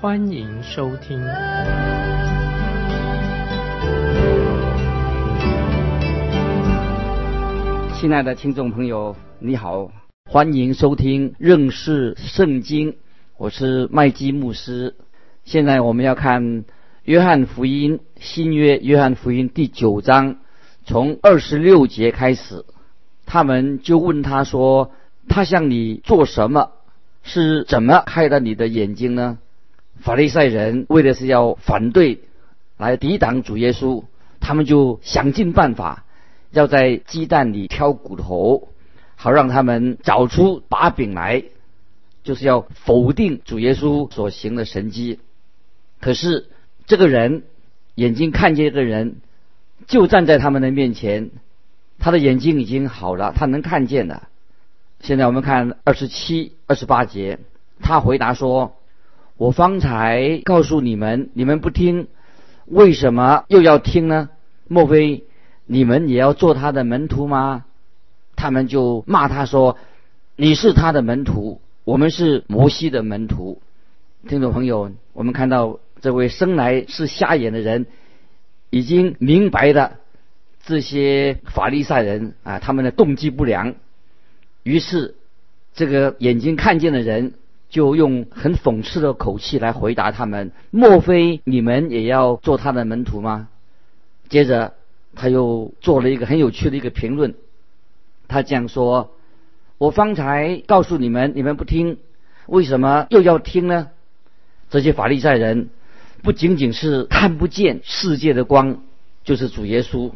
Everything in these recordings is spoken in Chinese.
欢迎收听。亲爱的听众朋友，你好，欢迎收听认识圣经，我是麦基牧师。现在我们要看约翰福音新约约翰福音第九章，从二十六节开始，他们就问他说：“他向你做什么？是怎么开的你的眼睛呢？”法利赛人为的是要反对，来抵挡主耶稣，他们就想尽办法。要在鸡蛋里挑骨头，好让他们找出把柄来，就是要否定主耶稣所行的神迹。可是这个人眼睛看见一个人，就站在他们的面前，他的眼睛已经好了，他能看见了。现在我们看二十七、二十八节，他回答说：“我方才告诉你们，你们不听，为什么又要听呢？莫非？”你们也要做他的门徒吗？他们就骂他说：“你是他的门徒，我们是摩西的门徒。”听众朋友，我们看到这位生来是瞎眼的人，已经明白的这些法利赛人啊，他们的动机不良。于是，这个眼睛看见的人就用很讽刺的口气来回答他们：“莫非你们也要做他的门徒吗？”接着。他又做了一个很有趣的一个评论，他这样说：“我方才告诉你们，你们不听，为什么又要听呢？这些法利赛人不仅仅是看不见世界的光，就是主耶稣，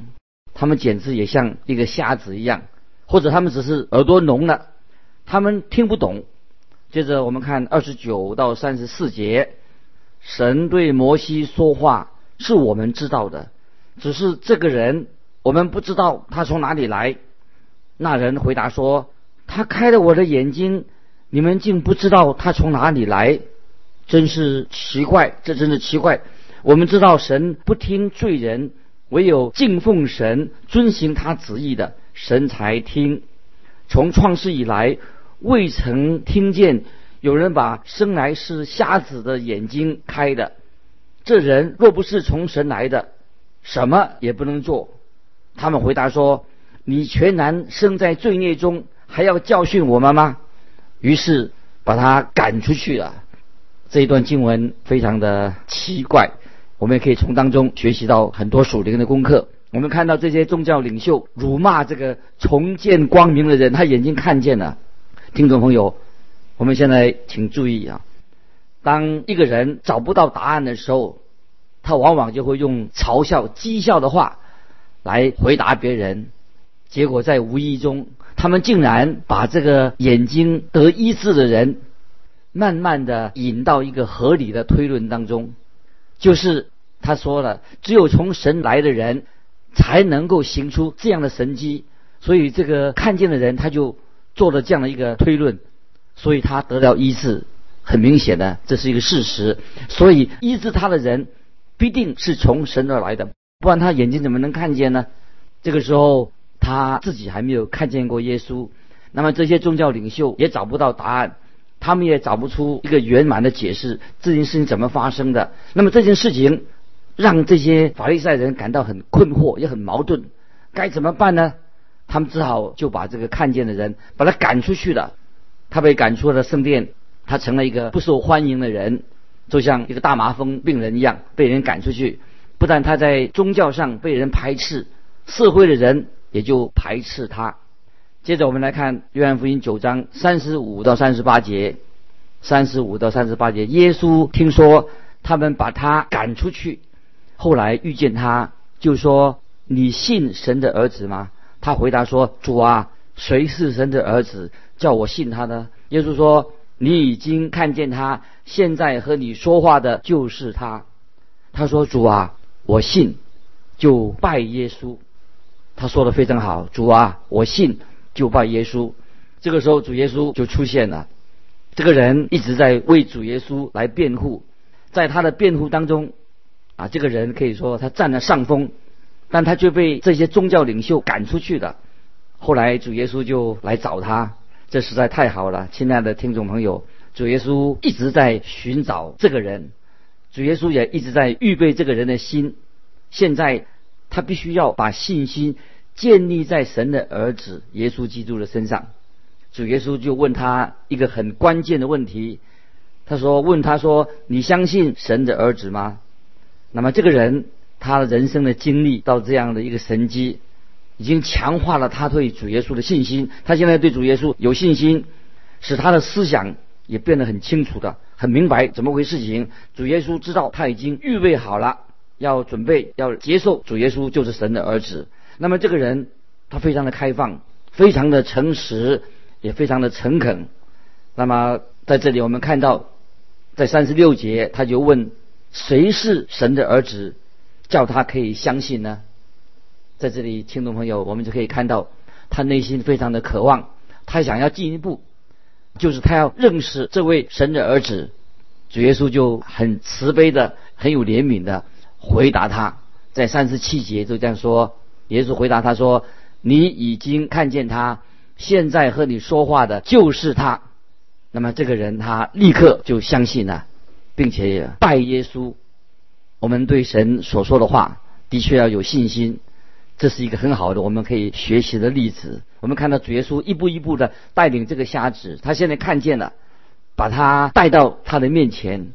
他们简直也像一个瞎子一样，或者他们只是耳朵聋了，他们听不懂。”接着我们看二十九到三十四节，神对摩西说话，是我们知道的。只是这个人，我们不知道他从哪里来。那人回答说：“他开了我的眼睛，你们竟不知道他从哪里来，真是奇怪！这真是奇怪。我们知道神不听罪人，唯有敬奉神、遵行他旨意的神才听。从创世以来，未曾听见有人把生来是瞎子的眼睛开的。这人若不是从神来的。”什么也不能做。他们回答说：“你全然生在罪孽中，还要教训我们吗？”于是把他赶出去了。这一段经文非常的奇怪，我们也可以从当中学习到很多属灵的功课。我们看到这些宗教领袖辱骂这个重见光明的人，他眼睛看见了。听众朋友，我们现在请注意啊，当一个人找不到答案的时候。他往往就会用嘲笑、讥笑的话来回答别人，结果在无意中，他们竟然把这个眼睛得医治的人，慢慢的引到一个合理的推论当中，就是他说了，只有从神来的人才能够行出这样的神迹，所以这个看见的人他就做了这样的一个推论，所以他得到医治，很明显的这是一个事实，所以医治他的人。必定是从神而来的，不然他眼睛怎么能看见呢？这个时候他自己还没有看见过耶稣，那么这些宗教领袖也找不到答案，他们也找不出一个圆满的解释这件事情怎么发生的。那么这件事情让这些法利赛人感到很困惑，也很矛盾，该怎么办呢？他们只好就把这个看见的人把他赶出去了。他被赶出了圣殿，他成了一个不受欢迎的人。就像一个大麻风病人一样被人赶出去，不但他在宗教上被人排斥，社会的人也就排斥他。接着我们来看约翰福音九章三十五到三十八节，三十五到三十八节，耶稣听说他们把他赶出去，后来遇见他，就说：“你信神的儿子吗？”他回答说：“主啊，谁是神的儿子，叫我信他呢？”耶稣说。你已经看见他，现在和你说话的就是他。他说：“主啊，我信，就拜耶稣。”他说的非常好，“主啊，我信，就拜耶稣。”这个时候，主耶稣就出现了。这个人一直在为主耶稣来辩护，在他的辩护当中，啊，这个人可以说他占了上风，但他却被这些宗教领袖赶出去的。后来主耶稣就来找他，这实在太好了，亲爱的听众朋友，主耶稣一直在寻找这个人。主耶稣也一直在预备这个人的心，现在他必须要把信心建立在神的儿子耶稣基督的身上。主耶稣就问他一个很关键的问题，他说：“问他说，你相信神的儿子吗？”那么这个人他人生的经历到这样的一个神机，已经强化了他对主耶稣的信心。他现在对主耶稣有信心，使他的思想也变得很清楚的。很明白怎么回事情，主耶稣知道他已经预备好了，要准备要接受主耶稣就是神的儿子。那么这个人他非常的开放，非常的诚实，也非常的诚恳。那么在这里我们看到，在三十六节他就问谁是神的儿子，叫他可以相信呢？在这里听众朋友，我们就可以看到他内心非常的渴望，他想要进一步。就是他要认识这位神的儿子，主耶稣就很慈悲的、很有怜悯的回答他，在三十七节就这样说：耶稣回答他说：“你已经看见他，现在和你说话的就是他。”那么这个人他立刻就相信了，并且也拜耶稣。我们对神所说的话的确要有信心。这是一个很好的我们可以学习的例子。我们看到主耶稣一步一步的带领这个瞎子，他现在看见了，把他带到他的面前，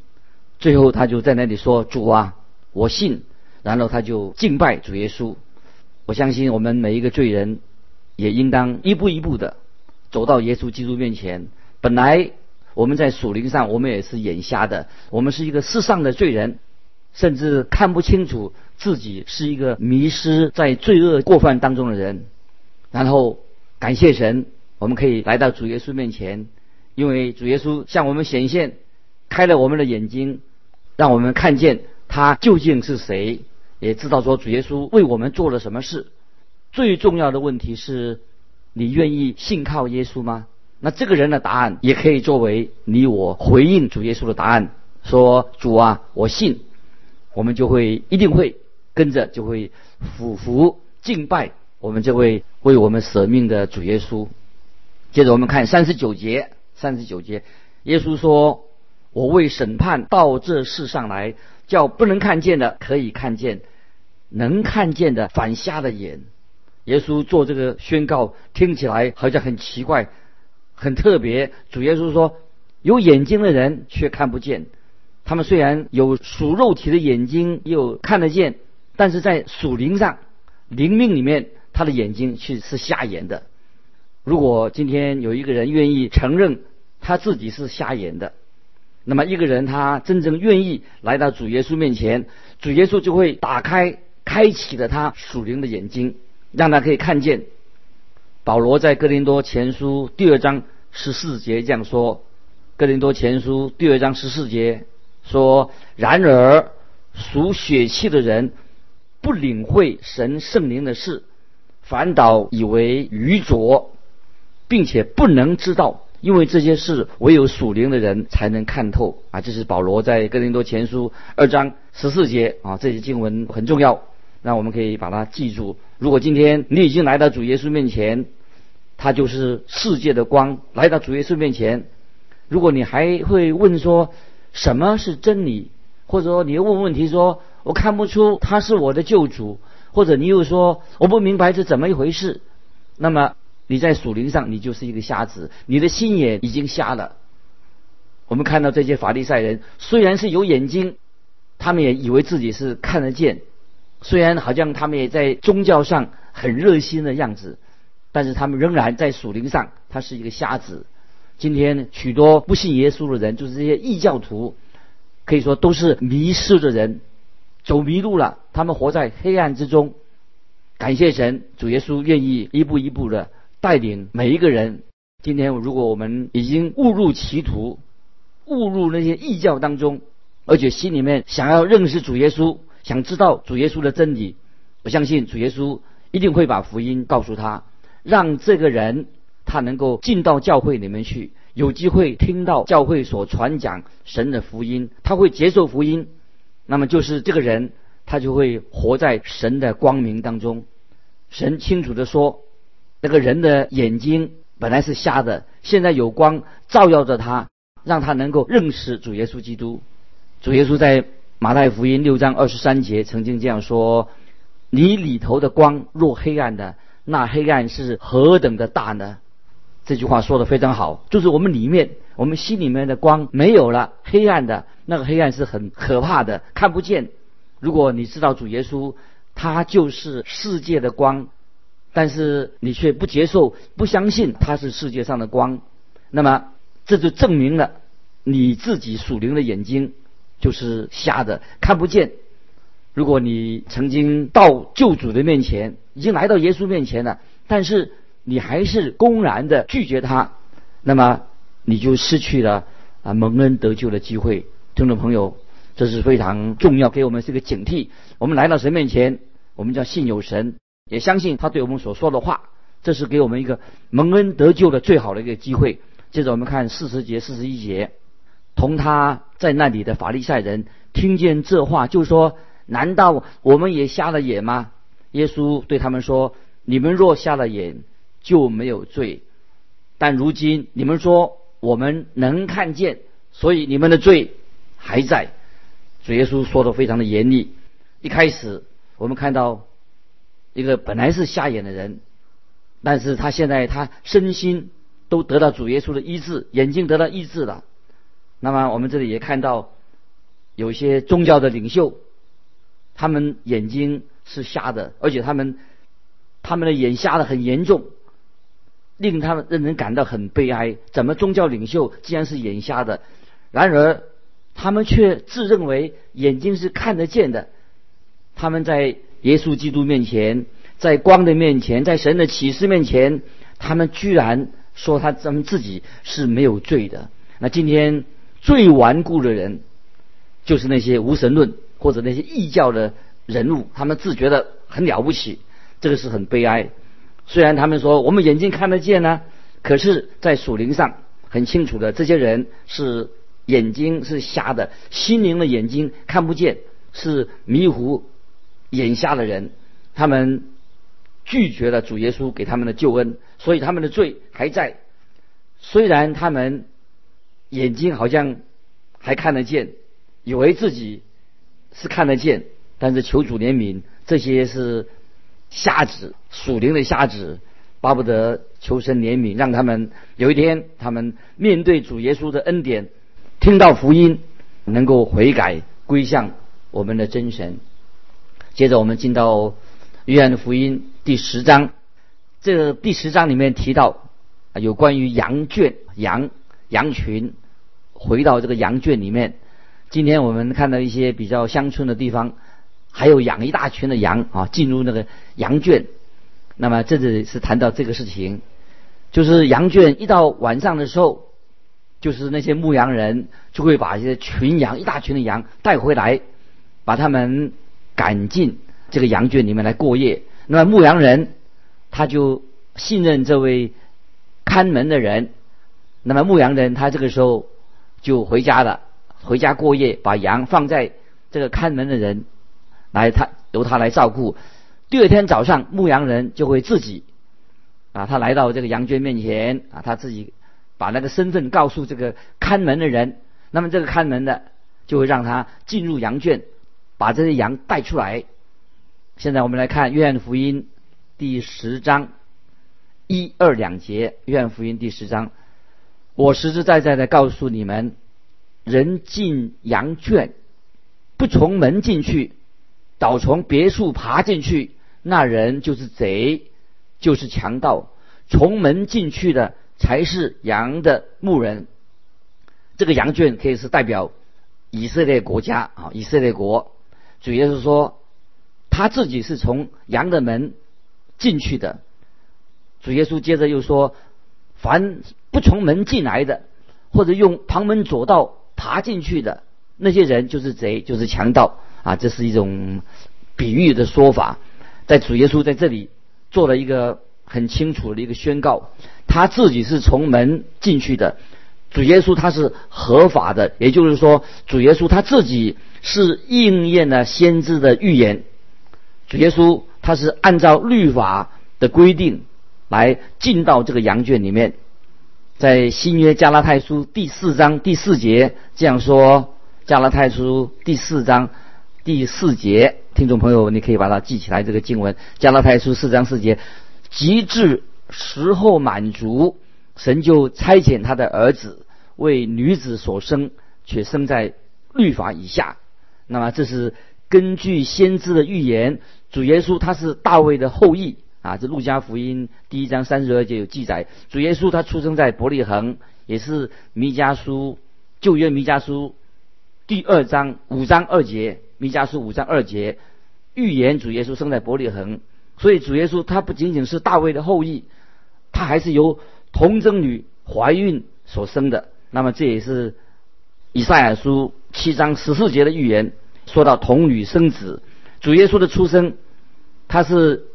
最后他就在那里说：“主啊，我信。”然后他就敬拜主耶稣。我相信我们每一个罪人也应当一步一步的走到耶稣基督面前。本来我们在属灵上我们也是眼瞎的，我们是一个世上的罪人。甚至看不清楚自己是一个迷失在罪恶过犯当中的人，然后感谢神，我们可以来到主耶稣面前，因为主耶稣向我们显现，开了我们的眼睛，让我们看见他究竟是谁，也知道说主耶稣为我们做了什么事。最重要的问题是，你愿意信靠耶稣吗？那这个人的答案也可以作为你我回应主耶稣的答案，说主啊，我信。我们就会一定会跟着就会俯伏敬拜我们这位为我们舍命的主耶稣。接着我们看三十九节，三十九节，耶稣说：“我为审判到这世上来，叫不能看见的可以看见，能看见的反瞎的眼。”耶稣做这个宣告，听起来好像很奇怪、很特别。主耶稣说：“有眼睛的人却看不见。”他们虽然有属肉体的眼睛，又看得见，但是在属灵上、灵命里面，他的眼睛却是瞎眼的。如果今天有一个人愿意承认他自己是瞎眼的，那么一个人他真正愿意来到主耶稣面前，主耶稣就会打开、开启了他属灵的眼睛，让他可以看见。保罗在哥林多前书第二章十四节这样说：哥林多前书第二章十四节。说，然而属血气的人不领会神圣灵的事，反倒以为愚拙，并且不能知道，因为这些事唯有属灵的人才能看透啊！这是保罗在哥林多前书二章十四节啊，这些经文很重要，那我们可以把它记住。如果今天你已经来到主耶稣面前，他就是世界的光，来到主耶稣面前，如果你还会问说，什么是真理？或者说，你又问问题，说我看不出他是我的救主，或者你又说我不明白这怎么一回事？那么你在属灵上，你就是一个瞎子，你的心眼已经瞎了。我们看到这些法利赛人，虽然是有眼睛，他们也以为自己是看得见，虽然好像他们也在宗教上很热心的样子，但是他们仍然在属灵上，他是一个瞎子。今天许多不信耶稣的人，就是这些异教徒，可以说都是迷失的人，走迷路了。他们活在黑暗之中。感谢神，主耶稣愿意一步一步的带领每一个人。今天如果我们已经误入歧途，误入那些异教当中，而且心里面想要认识主耶稣，想知道主耶稣的真理，我相信主耶稣一定会把福音告诉他，让这个人他能够进到教会里面去，有机会听到教会所传讲神的福音，他会接受福音，那么就是这个人他就会活在神的光明当中。神清楚的说，那个人的眼睛本来是瞎的，现在有光照耀着他，让他能够认识主耶稣基督。主耶稣在马太福音六章二十三节曾经这样说：“你里头的光若黑暗的，那黑暗是何等的大呢？”这句话说的非常好，就是我们里面、我们心里面的光没有了，黑暗的那个黑暗是很可怕的，看不见。如果你知道主耶稣，他就是世界的光，但是你却不接受、不相信他是世界上的光，那么这就证明了你自己属灵的眼睛。就是瞎的，看不见。如果你曾经到救主的面前，已经来到耶稣面前了，但是你还是公然的拒绝他，那么你就失去了啊蒙恩得救的机会。听众朋友，这是非常重要，给我们是个警惕。我们来到神面前，我们叫信有神，也相信他对我们所说的话，这是给我们一个蒙恩得救的最好的一个机会。接着我们看四十节、四十一节。同他在那里的法利赛人听见这话，就说：“难道我们也瞎了眼吗？”耶稣对他们说：“你们若瞎了眼，就没有罪；但如今你们说我们能看见，所以你们的罪还在。”主耶稣说的非常的严厉。一开始我们看到一个本来是瞎眼的人，但是他现在他身心都得到主耶稣的医治，眼睛得到医治了。那么我们这里也看到，有些宗教的领袖，他们眼睛是瞎的，而且他们他们的眼瞎的很严重，令他们让人感到很悲哀。怎么宗教领袖竟然是眼瞎的，然而他们却自认为眼睛是看得见的？他们在耶稣基督面前，在光的面前，在神的启示面前，他们居然说他他们自己是没有罪的。那今天。最顽固的人，就是那些无神论或者那些异教的人物，他们自觉得很了不起，这个是很悲哀。虽然他们说我们眼睛看得见呢，可是，在属灵上很清楚的，这些人是眼睛是瞎的，心灵的眼睛看不见，是迷糊、眼瞎的人。他们拒绝了主耶稣给他们的救恩，所以他们的罪还在。虽然他们。眼睛好像还看得见，以为自己是看得见，但是求主怜悯，这些是瞎子，属灵的瞎子，巴不得求神怜悯，让他们有一天，他们面对主耶稣的恩典，听到福音，能够悔改归向我们的真神。接着我们进到约翰的福音第十章，这个第十章里面提到有关于羊圈、羊羊群。回到这个羊圈里面，今天我们看到一些比较乡村的地方，还有养一大群的羊啊，进入那个羊圈。那么这里是谈到这个事情，就是羊圈一到晚上的时候，就是那些牧羊人就会把一些群羊、一大群的羊带回来，把他们赶进这个羊圈里面来过夜。那么牧羊人他就信任这位看门的人，那么牧羊人他这个时候。就回家了，回家过夜，把羊放在这个看门的人来，他由他来照顾。第二天早上，牧羊人就会自己啊，他来到这个羊圈面前啊，他自己把那个身份告诉这个看门的人，那么这个看门的就会让他进入羊圈，把这些羊带出来。现在我们来看约翰福音第十章一二两节，约翰福音第十章。我实实在在的告诉你们，人进羊圈，不从门进去，倒从别墅爬进去，那人就是贼，就是强盗。从门进去的才是羊的牧人。这个羊圈可以是代表以色列国家啊，以色列国。主要是说，他自己是从羊的门进去的。主耶稣接着又说。凡不从门进来的，或者用旁门左道爬进去的，那些人就是贼，就是强盗啊！这是一种比喻的说法。在主耶稣在这里做了一个很清楚的一个宣告，他自己是从门进去的。主耶稣他是合法的，也就是说，主耶稣他自己是应验了先知的预言。主耶稣他是按照律法的规定来进到这个羊圈里面。在新约加拉太书第四章第四节这样说：加拉太书第四章第四节，听众朋友，你可以把它记起来。这个经文，加拉太书四章四节，极致时候满足，神就差遣他的儿子为女子所生，却生在律法以下。那么，这是根据先知的预言，主耶稣他是大卫的后裔。啊，这路加福音第一章三十二节有记载，主耶稣他出生在伯利恒，也是弥迦书旧约弥迦书第二章五章二节，弥迦书五章二节预言主耶稣生在伯利恒，所以主耶稣他不仅仅是大卫的后裔，他还是由童贞女怀孕所生的。那么这也是以赛亚书七章十四节的预言，说到童女生子，主耶稣的出生，他是。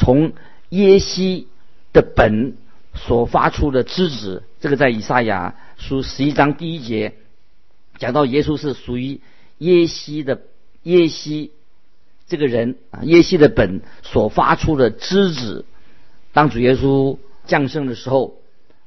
从耶西的本所发出的枝子，这个在以赛亚书十一章第一节讲到耶稣是属于耶西的耶西这个人啊，耶西的本所发出的枝子。当主耶稣降生的时候，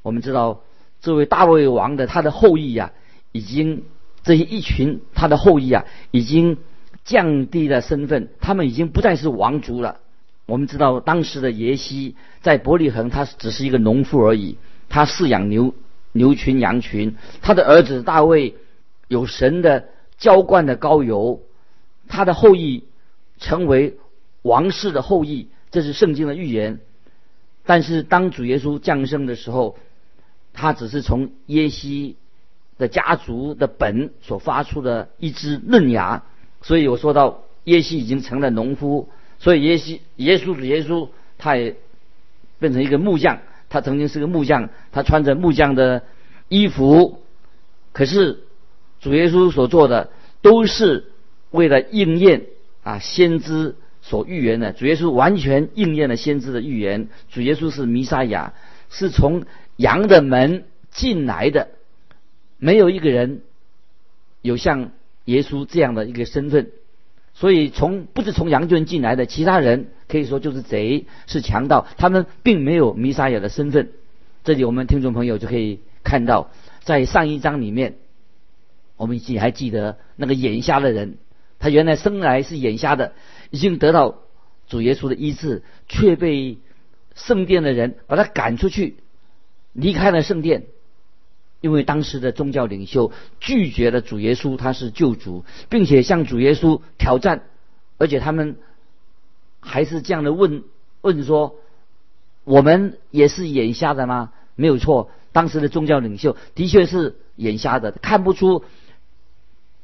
我们知道这位大卫王的他的后裔呀，已经这些一群他的后裔啊，已经降低了身份，他们已经不再是王族了。我们知道当时的耶西在伯利恒，他只是一个农夫而已。他饲养牛牛群羊群。他的儿子大卫有神的浇灌的膏油，他的后裔成为王室的后裔，这是圣经的预言。但是当主耶稣降生的时候，他只是从耶西的家族的本所发出的一只嫩芽。所以我说到耶西已经成了农夫。所以耶西耶稣主耶稣，他也变成一个木匠。他曾经是个木匠，他穿着木匠的衣服。可是主耶稣所做的，都是为了应验啊先知所预言的。主耶稣完全应验了先知的预言。主耶稣是弥撒亚，是从羊的门进来的。没有一个人有像耶稣这样的一个身份。所以，从不是从羊圈进来的其他人，可以说就是贼，是强盗。他们并没有弥撒亚的身份。这里我们听众朋友就可以看到，在上一章里面，我们记还记得那个眼瞎的人，他原来生来是眼瞎的，已经得到主耶稣的医治，却被圣殿的人把他赶出去，离开了圣殿。因为当时的宗教领袖拒绝了主耶稣，他是救主，并且向主耶稣挑战，而且他们还是这样的问问说：“我们也是眼瞎的吗？”没有错，当时的宗教领袖的确是眼瞎的，看不出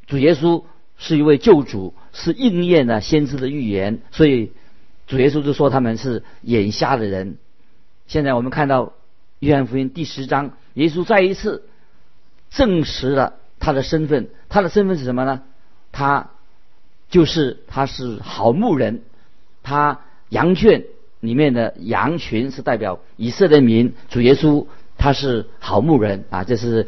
主耶稣是一位救主，是应验了先知的预言，所以主耶稣就说他们是眼瞎的人。现在我们看到约翰福音第十章。耶稣再一次证实了他的身份，他的身份是什么呢？他就是他是好牧人，他羊圈里面的羊群是代表以色列民，主耶稣他是好牧人啊！这是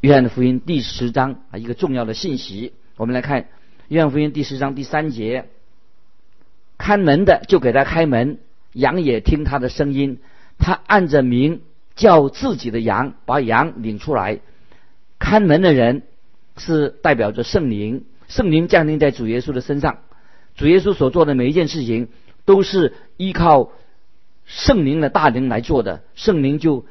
约翰的福音第十章啊一个重要的信息。我们来看约翰福音第十章第三节，看门的就给他开门，羊也听他的声音，他按着名。叫自己的羊，把羊领出来。看门的人是代表着圣灵，圣灵降临在主耶稣的身上。主耶稣所做的每一件事情，都是依靠圣灵的大灵来做的。圣灵就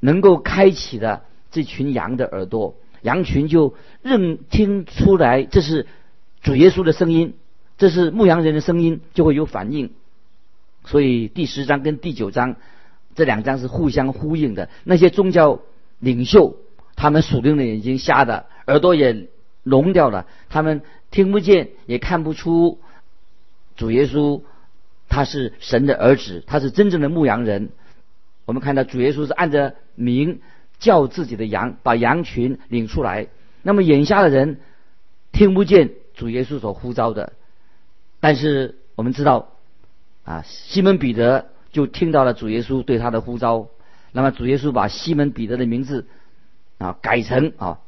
能够开启了这群羊的耳朵，羊群就认听出来这是主耶稣的声音，这是牧羊人的声音，就会有反应。所以第十章跟第九章。这两章是互相呼应的。那些宗教领袖，他们属灵的眼睛瞎的，耳朵也聋掉了，他们听不见，也看不出主耶稣他是神的儿子，他是真正的牧羊人。我们看到主耶稣是按着名叫自己的羊，把羊群领出来。那么眼下的人听不见主耶稣所呼召的，但是我们知道啊，西门彼得就听到了主耶稣对他的呼召。那么主耶稣把西门彼得的名字啊改成啊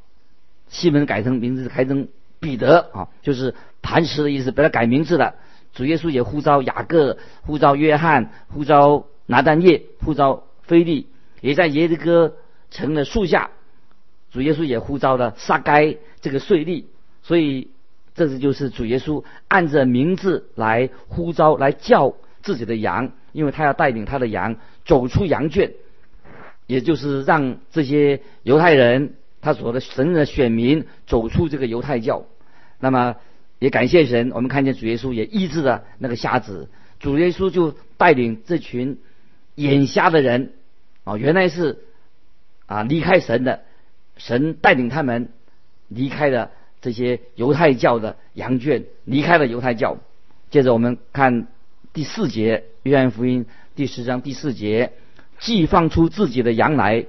西门改成名字改成彼得啊，就是磐石的意思，把他改名字了。主耶稣也呼召雅各，呼召约翰，呼召拿单叶，呼召菲利，也在耶利哥成了树下，主耶稣也呼召了撒该这个税吏。所以这是就是主耶稣按着名字来呼召来叫自己的羊，因为他要带领他的羊走出羊圈。也就是让这些犹太人，他所的神的选民走出这个犹太教。那么也感谢神，我们看见主耶稣也医治了那个瞎子。主耶稣就带领这群眼瞎的人，啊，原来是啊离开神的，神带领他们离开了这些犹太教的羊圈，离开了犹太教。接着我们看第四节，约翰福音第十章第四节。既放出自己的羊来，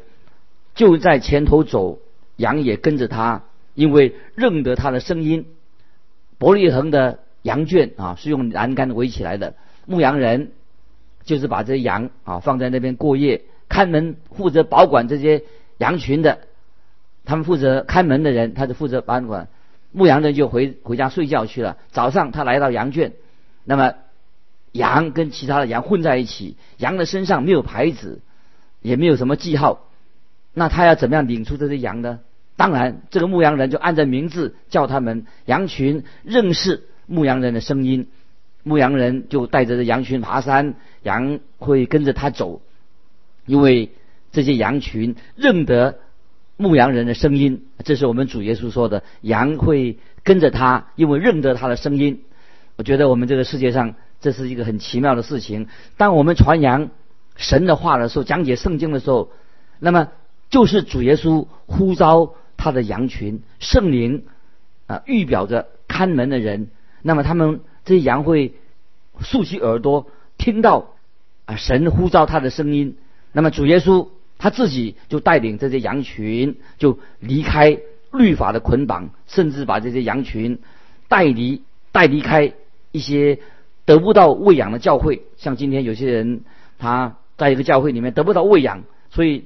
就在前头走，羊也跟着他，因为认得他的声音。伯利恒的羊圈啊，是用栏杆围起来的。牧羊人就是把这羊啊放在那边过夜，看门负责保管这些羊群的，他们负责看门的人，他就负责保管。牧羊人就回回家睡觉去了。早上他来到羊圈，那么。羊跟其他的羊混在一起，羊的身上没有牌子，也没有什么记号，那他要怎么样领出这些羊呢？当然，这个牧羊人就按照名字叫他们，羊群认识牧羊人的声音，牧羊人就带着这羊群爬山，羊会跟着他走，因为这些羊群认得牧羊人的声音，这是我们主耶稣说的，羊会跟着他，因为认得他的声音。我觉得我们这个世界上。这是一个很奇妙的事情。当我们传扬神的话的时候，讲解圣经的时候，那么就是主耶稣呼召他的羊群，圣灵啊预表着看门的人。那么他们这些羊会竖起耳朵，听到啊神呼召他的声音。那么主耶稣他自己就带领这些羊群，就离开律法的捆绑，甚至把这些羊群带离带离开一些。得不到喂养的教会，像今天有些人，他在一个教会里面得不到喂养，所以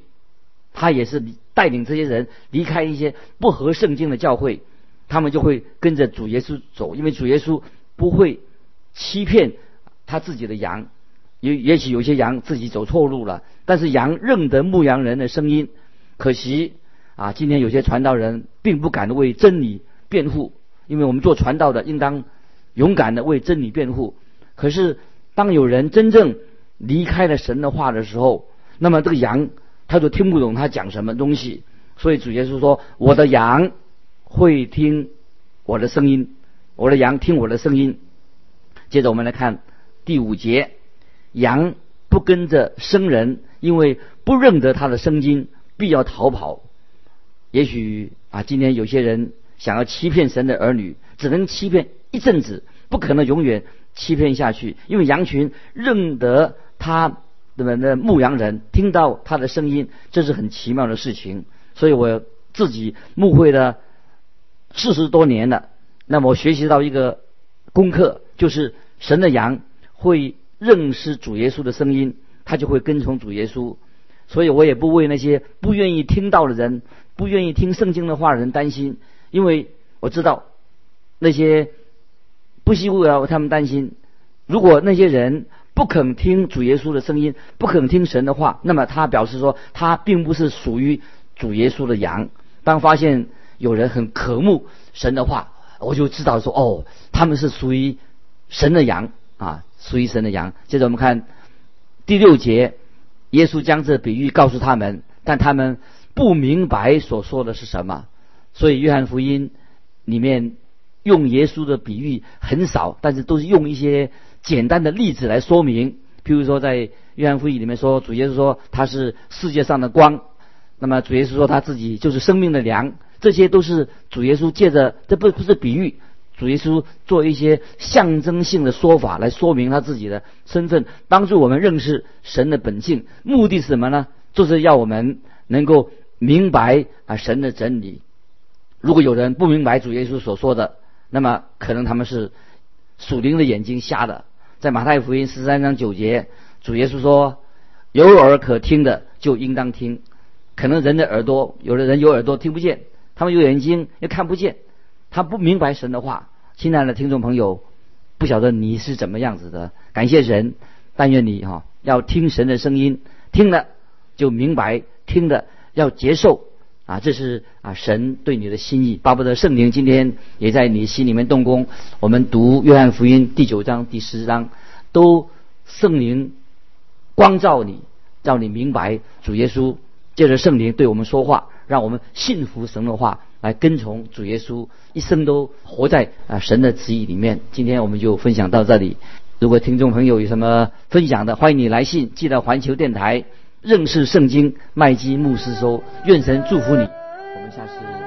他也是带领这些人离开一些不合圣经的教会，他们就会跟着主耶稣走，因为主耶稣不会欺骗他自己的羊，也也许有些羊自己走错路了，但是羊认得牧羊人的声音。可惜啊，今天有些传道人并不敢为真理辩护，因为我们做传道的应当勇敢的为真理辩护。可是，当有人真正离开了神的话的时候，那么这个羊他就听不懂他讲什么东西。所以主耶稣说：“我的羊会听我的声音，我的羊听我的声音。”接着我们来看第五节：羊不跟着生人，因为不认得他的声音，必要逃跑。也许啊，今天有些人想要欺骗神的儿女，只能欺骗一阵子，不可能永远。欺骗下去，因为羊群认得他的那牧羊人，听到他的声音，这是很奇妙的事情。所以我自己牧会了四十多年了，那么我学习到一个功课，就是神的羊会认识主耶稣的声音，他就会跟从主耶稣。所以我也不为那些不愿意听到的人、不愿意听圣经的话的人担心，因为我知道那些。不希望他们担心，如果那些人不肯听主耶稣的声音，不肯听神的话，那么他表示说他并不是属于主耶稣的羊。当发现有人很渴慕神的话，我就知道说哦，他们是属于神的羊啊，属于神的羊。接着我们看第六节，耶稣将这比喻告诉他们，但他们不明白所说的是什么。所以约翰福音里面。用耶稣的比喻很少，但是都是用一些简单的例子来说明。譬如说，在约翰福音里面说，主耶稣说他是世界上的光，那么主耶稣说他自己就是生命的粮，这些都是主耶稣借着这不不是比喻，主耶稣做一些象征性的说法来说明他自己的身份，帮助我们认识神的本性。目的是什么呢？就是要我们能够明白啊神的真理。如果有人不明白主耶稣所说的，那么可能他们是属灵的眼睛瞎的。在马太福音十三章九节，主耶稣说：“有耳可听的就应当听。”可能人的耳朵，有的人有耳朵听不见，他们有眼睛又看不见，他不明白神的话。亲爱的听众朋友，不晓得你是怎么样子的？感谢神，但愿你哈要听神的声音，听了就明白，听了要接受啊，这是啊神对你的心意。巴不得圣灵今天也在你心里面动工。我们读约翰福音第九章、第十章，都圣灵光照你，让你明白主耶稣。借着圣灵对我们说话，让我们信服神的话，来跟从主耶稣，一生都活在啊神的旨意里面。今天我们就分享到这里。如果听众朋友有什么分享的，欢迎你来信寄到环球电台认识圣经麦基牧师收。愿神祝福你，我们下次。